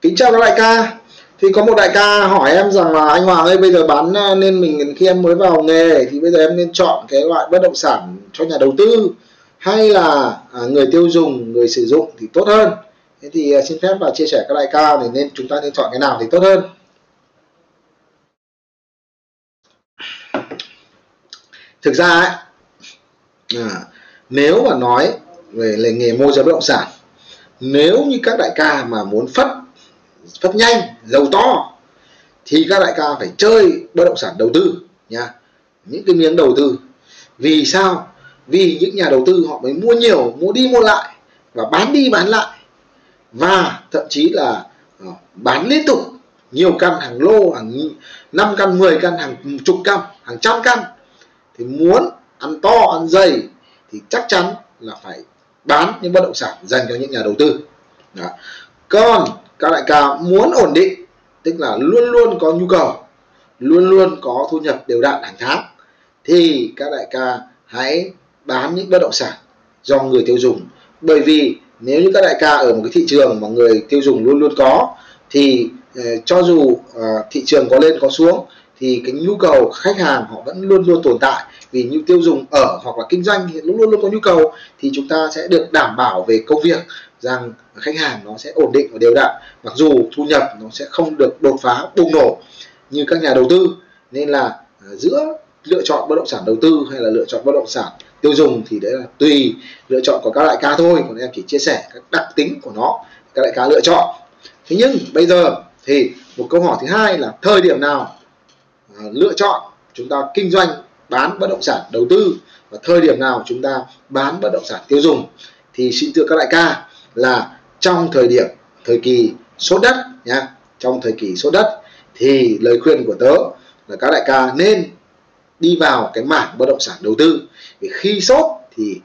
Kính chào các đại ca. Thì có một đại ca hỏi em rằng là anh Hoàng ơi bây giờ bán ờ, nên mình khi em mới vào nghề thì bây giờ em nên chọn cái loại bất động sản cho nhà đầu tư hay là à, người tiêu dùng, người sử dụng thì tốt hơn? Thế thì ờ, xin phép và chia sẻ các đại ca thì nên chúng ta nên chọn cái nào thì tốt hơn. Thực ra ấy, à, nếu mà nói về nghề môi giới bất động sản nếu như các đại ca mà muốn phất phát nhanh, giàu to. Thì các đại ca phải chơi bất động sản đầu tư, nha. Những cái miếng đầu tư. Vì sao? Vì những nhà đầu tư họ mới mua nhiều, mua đi mua lại và bán đi bán lại. Và thậm chí là ờ, bán liên tục nhiều căn hàng lô, hàng 5 căn 10 căn, hàng chục căn, hàng trăm căn. Thì muốn ăn to, ăn dày thì chắc chắn là phải bán những bất động sản dành cho những nhà đầu tư. Đó còn các đại ca muốn ổn định, tức là luôn luôn có nhu cầu, luôn luôn có thu nhập đều đặn hàng tháng, thì các đại ca hãy bán những bất động sản do người tiêu dùng. Bởi vì nếu như các đại ca ở một cái thị trường mà người tiêu dùng luôn luôn có, thì ờ, cho dù ờ, thị trường có lên có xuống, thì cái nhu cầu khách hàng họ vẫn luôn luôn tồn tại vì như tiêu dùng ở hoặc là kinh doanh thì luôn luôn có nhu cầu, thì chúng ta sẽ được đảm bảo về công việc rằng khách hàng nó sẽ ổn định và đều đặn. Mặc dù thu nhập nó sẽ không được đột phá, bùng nổ như các nhà đầu tư, nên là à, giữa lựa chọn bất động sản đầu tư hay là lựa chọn bất động sản tiêu dùng thì đấy là tùy lựa chọn của các đại ca thôi. Còn em chỉ chia sẻ các đặc tính của nó, các đại ca lựa chọn. Thế nhưng bây giờ thì một câu hỏi thứ hai là thời điểm nào à, lựa chọn chúng ta kinh doanh bán bất động sản đầu tư và thời điểm nào chúng ta bán bất động sản tiêu dùng thì xin thưa các đại ca là trong thời điểm, thời kỳ sốt đất nhá, trong thời kỳ sốt đất thì lời khuyên của tớ là các đại ca nên đi vào cái mảng bất động sản đầu tư vì khi sốt thì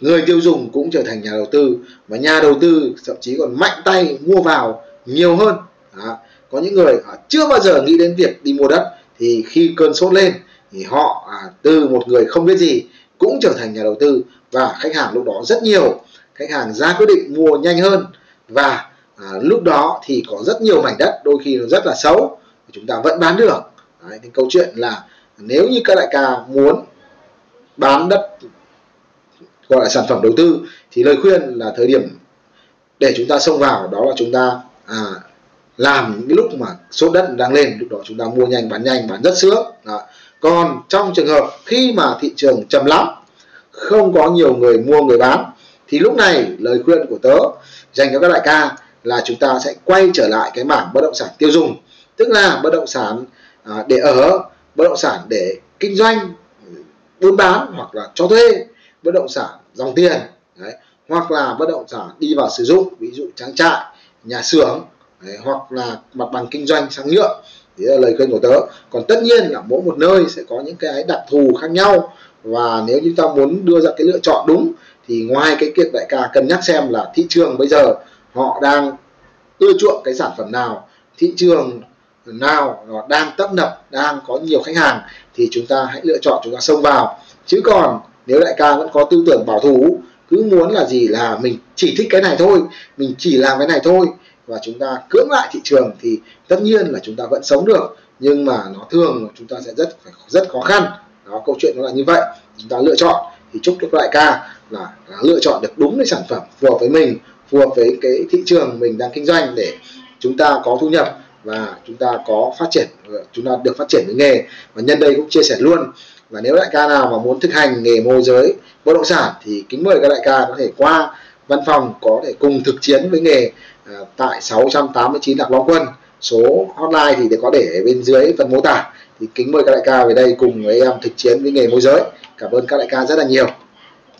người tiêu dùng cũng trở thành nhà đầu tư và nhà đầu tư thậm chí còn mạnh tay mua vào nhiều hơn Đó. có những người chưa bao giờ nghĩ đến việc đi mua đất thì khi cơn sốt lên thì họ à, từ một người không biết gì cũng trở thành nhà đầu tư và khách hàng lúc đó rất nhiều. Khách hàng ra quyết định mua nhanh hơn và à, lúc đó thì có rất nhiều mảnh đất đôi khi nó rất là xấu chúng ta vẫn bán được. Đấy, thì câu chuyện là nếu như các đại ca muốn bán đất gọi là sản phẩm đầu tư thì lời khuyên là thời điểm để chúng ta xông vào đó là chúng ta à, làm những lúc mà số đất đang lên lúc đó chúng ta mua nhanh bán nhanh bán rất sướng. Đó còn trong trường hợp khi mà thị trường trầm lắm, không có nhiều người mua, người bán, thì lúc này lời khuyên của tớ dành cho các đại ca là chúng ta sẽ quay trở lại cái mảng bất động sản tiêu dùng, tức là bất động sản à, để ở, bất động sản để kinh doanh, buôn bán hoặc là cho thuê, bất động sản dòng tiền, đấy. hoặc là bất động sản đi vào sử dụng, ví dụ trang trại, nhà xưởng, đấy. hoặc là mặt bằng kinh doanh sang nhượng đấy là lời khuyên của tớ. Còn tất nhiên là mỗi một nơi sẽ có những cái đặc thù khác nhau. Và nếu chúng ta muốn đưa ra cái lựa chọn đúng, thì ngoài cái việc đại ca cân nhắc xem là thị trường bây giờ họ đang ưa chuộng cái sản phẩm nào, thị trường nào nó đang tấp nập, đang có nhiều khách hàng, thì chúng ta hãy lựa chọn chúng ta xông vào. Chứ còn nếu đại ca vẫn có tư tưởng bảo thủ, cứ muốn là gì là mình chỉ thích cái này thôi, mình chỉ làm cái này thôi và chúng ta cưỡng lại thị trường thì tất nhiên là chúng ta vẫn sống được nhưng mà nó thường chúng ta sẽ rất phải rất khó khăn. Đó câu chuyện nó là như vậy. Chúng ta lựa chọn thì chúc cho đại ca là, là lựa chọn được đúng cái sản phẩm phù hợp với mình phù hợp với cái thị trường mình đang kinh doanh để chúng ta có thu nhập và chúng ta có phát triển chúng ta được phát triển với nghề. Và nhân đây cũng chia sẻ luôn và nếu đại ca nào mà muốn thực hành nghề môi giới bất động sản thì kính mời các đại ca có thể qua văn phòng có thể cùng thực chiến với nghề à, tại 689 Lạc Long Quân. Số hotline thì để có để bên dưới phần mô tả. Thì kính mời các đại ca về đây cùng với em thực chiến với nghề môi giới. Cảm ơn các đại ca rất là nhiều.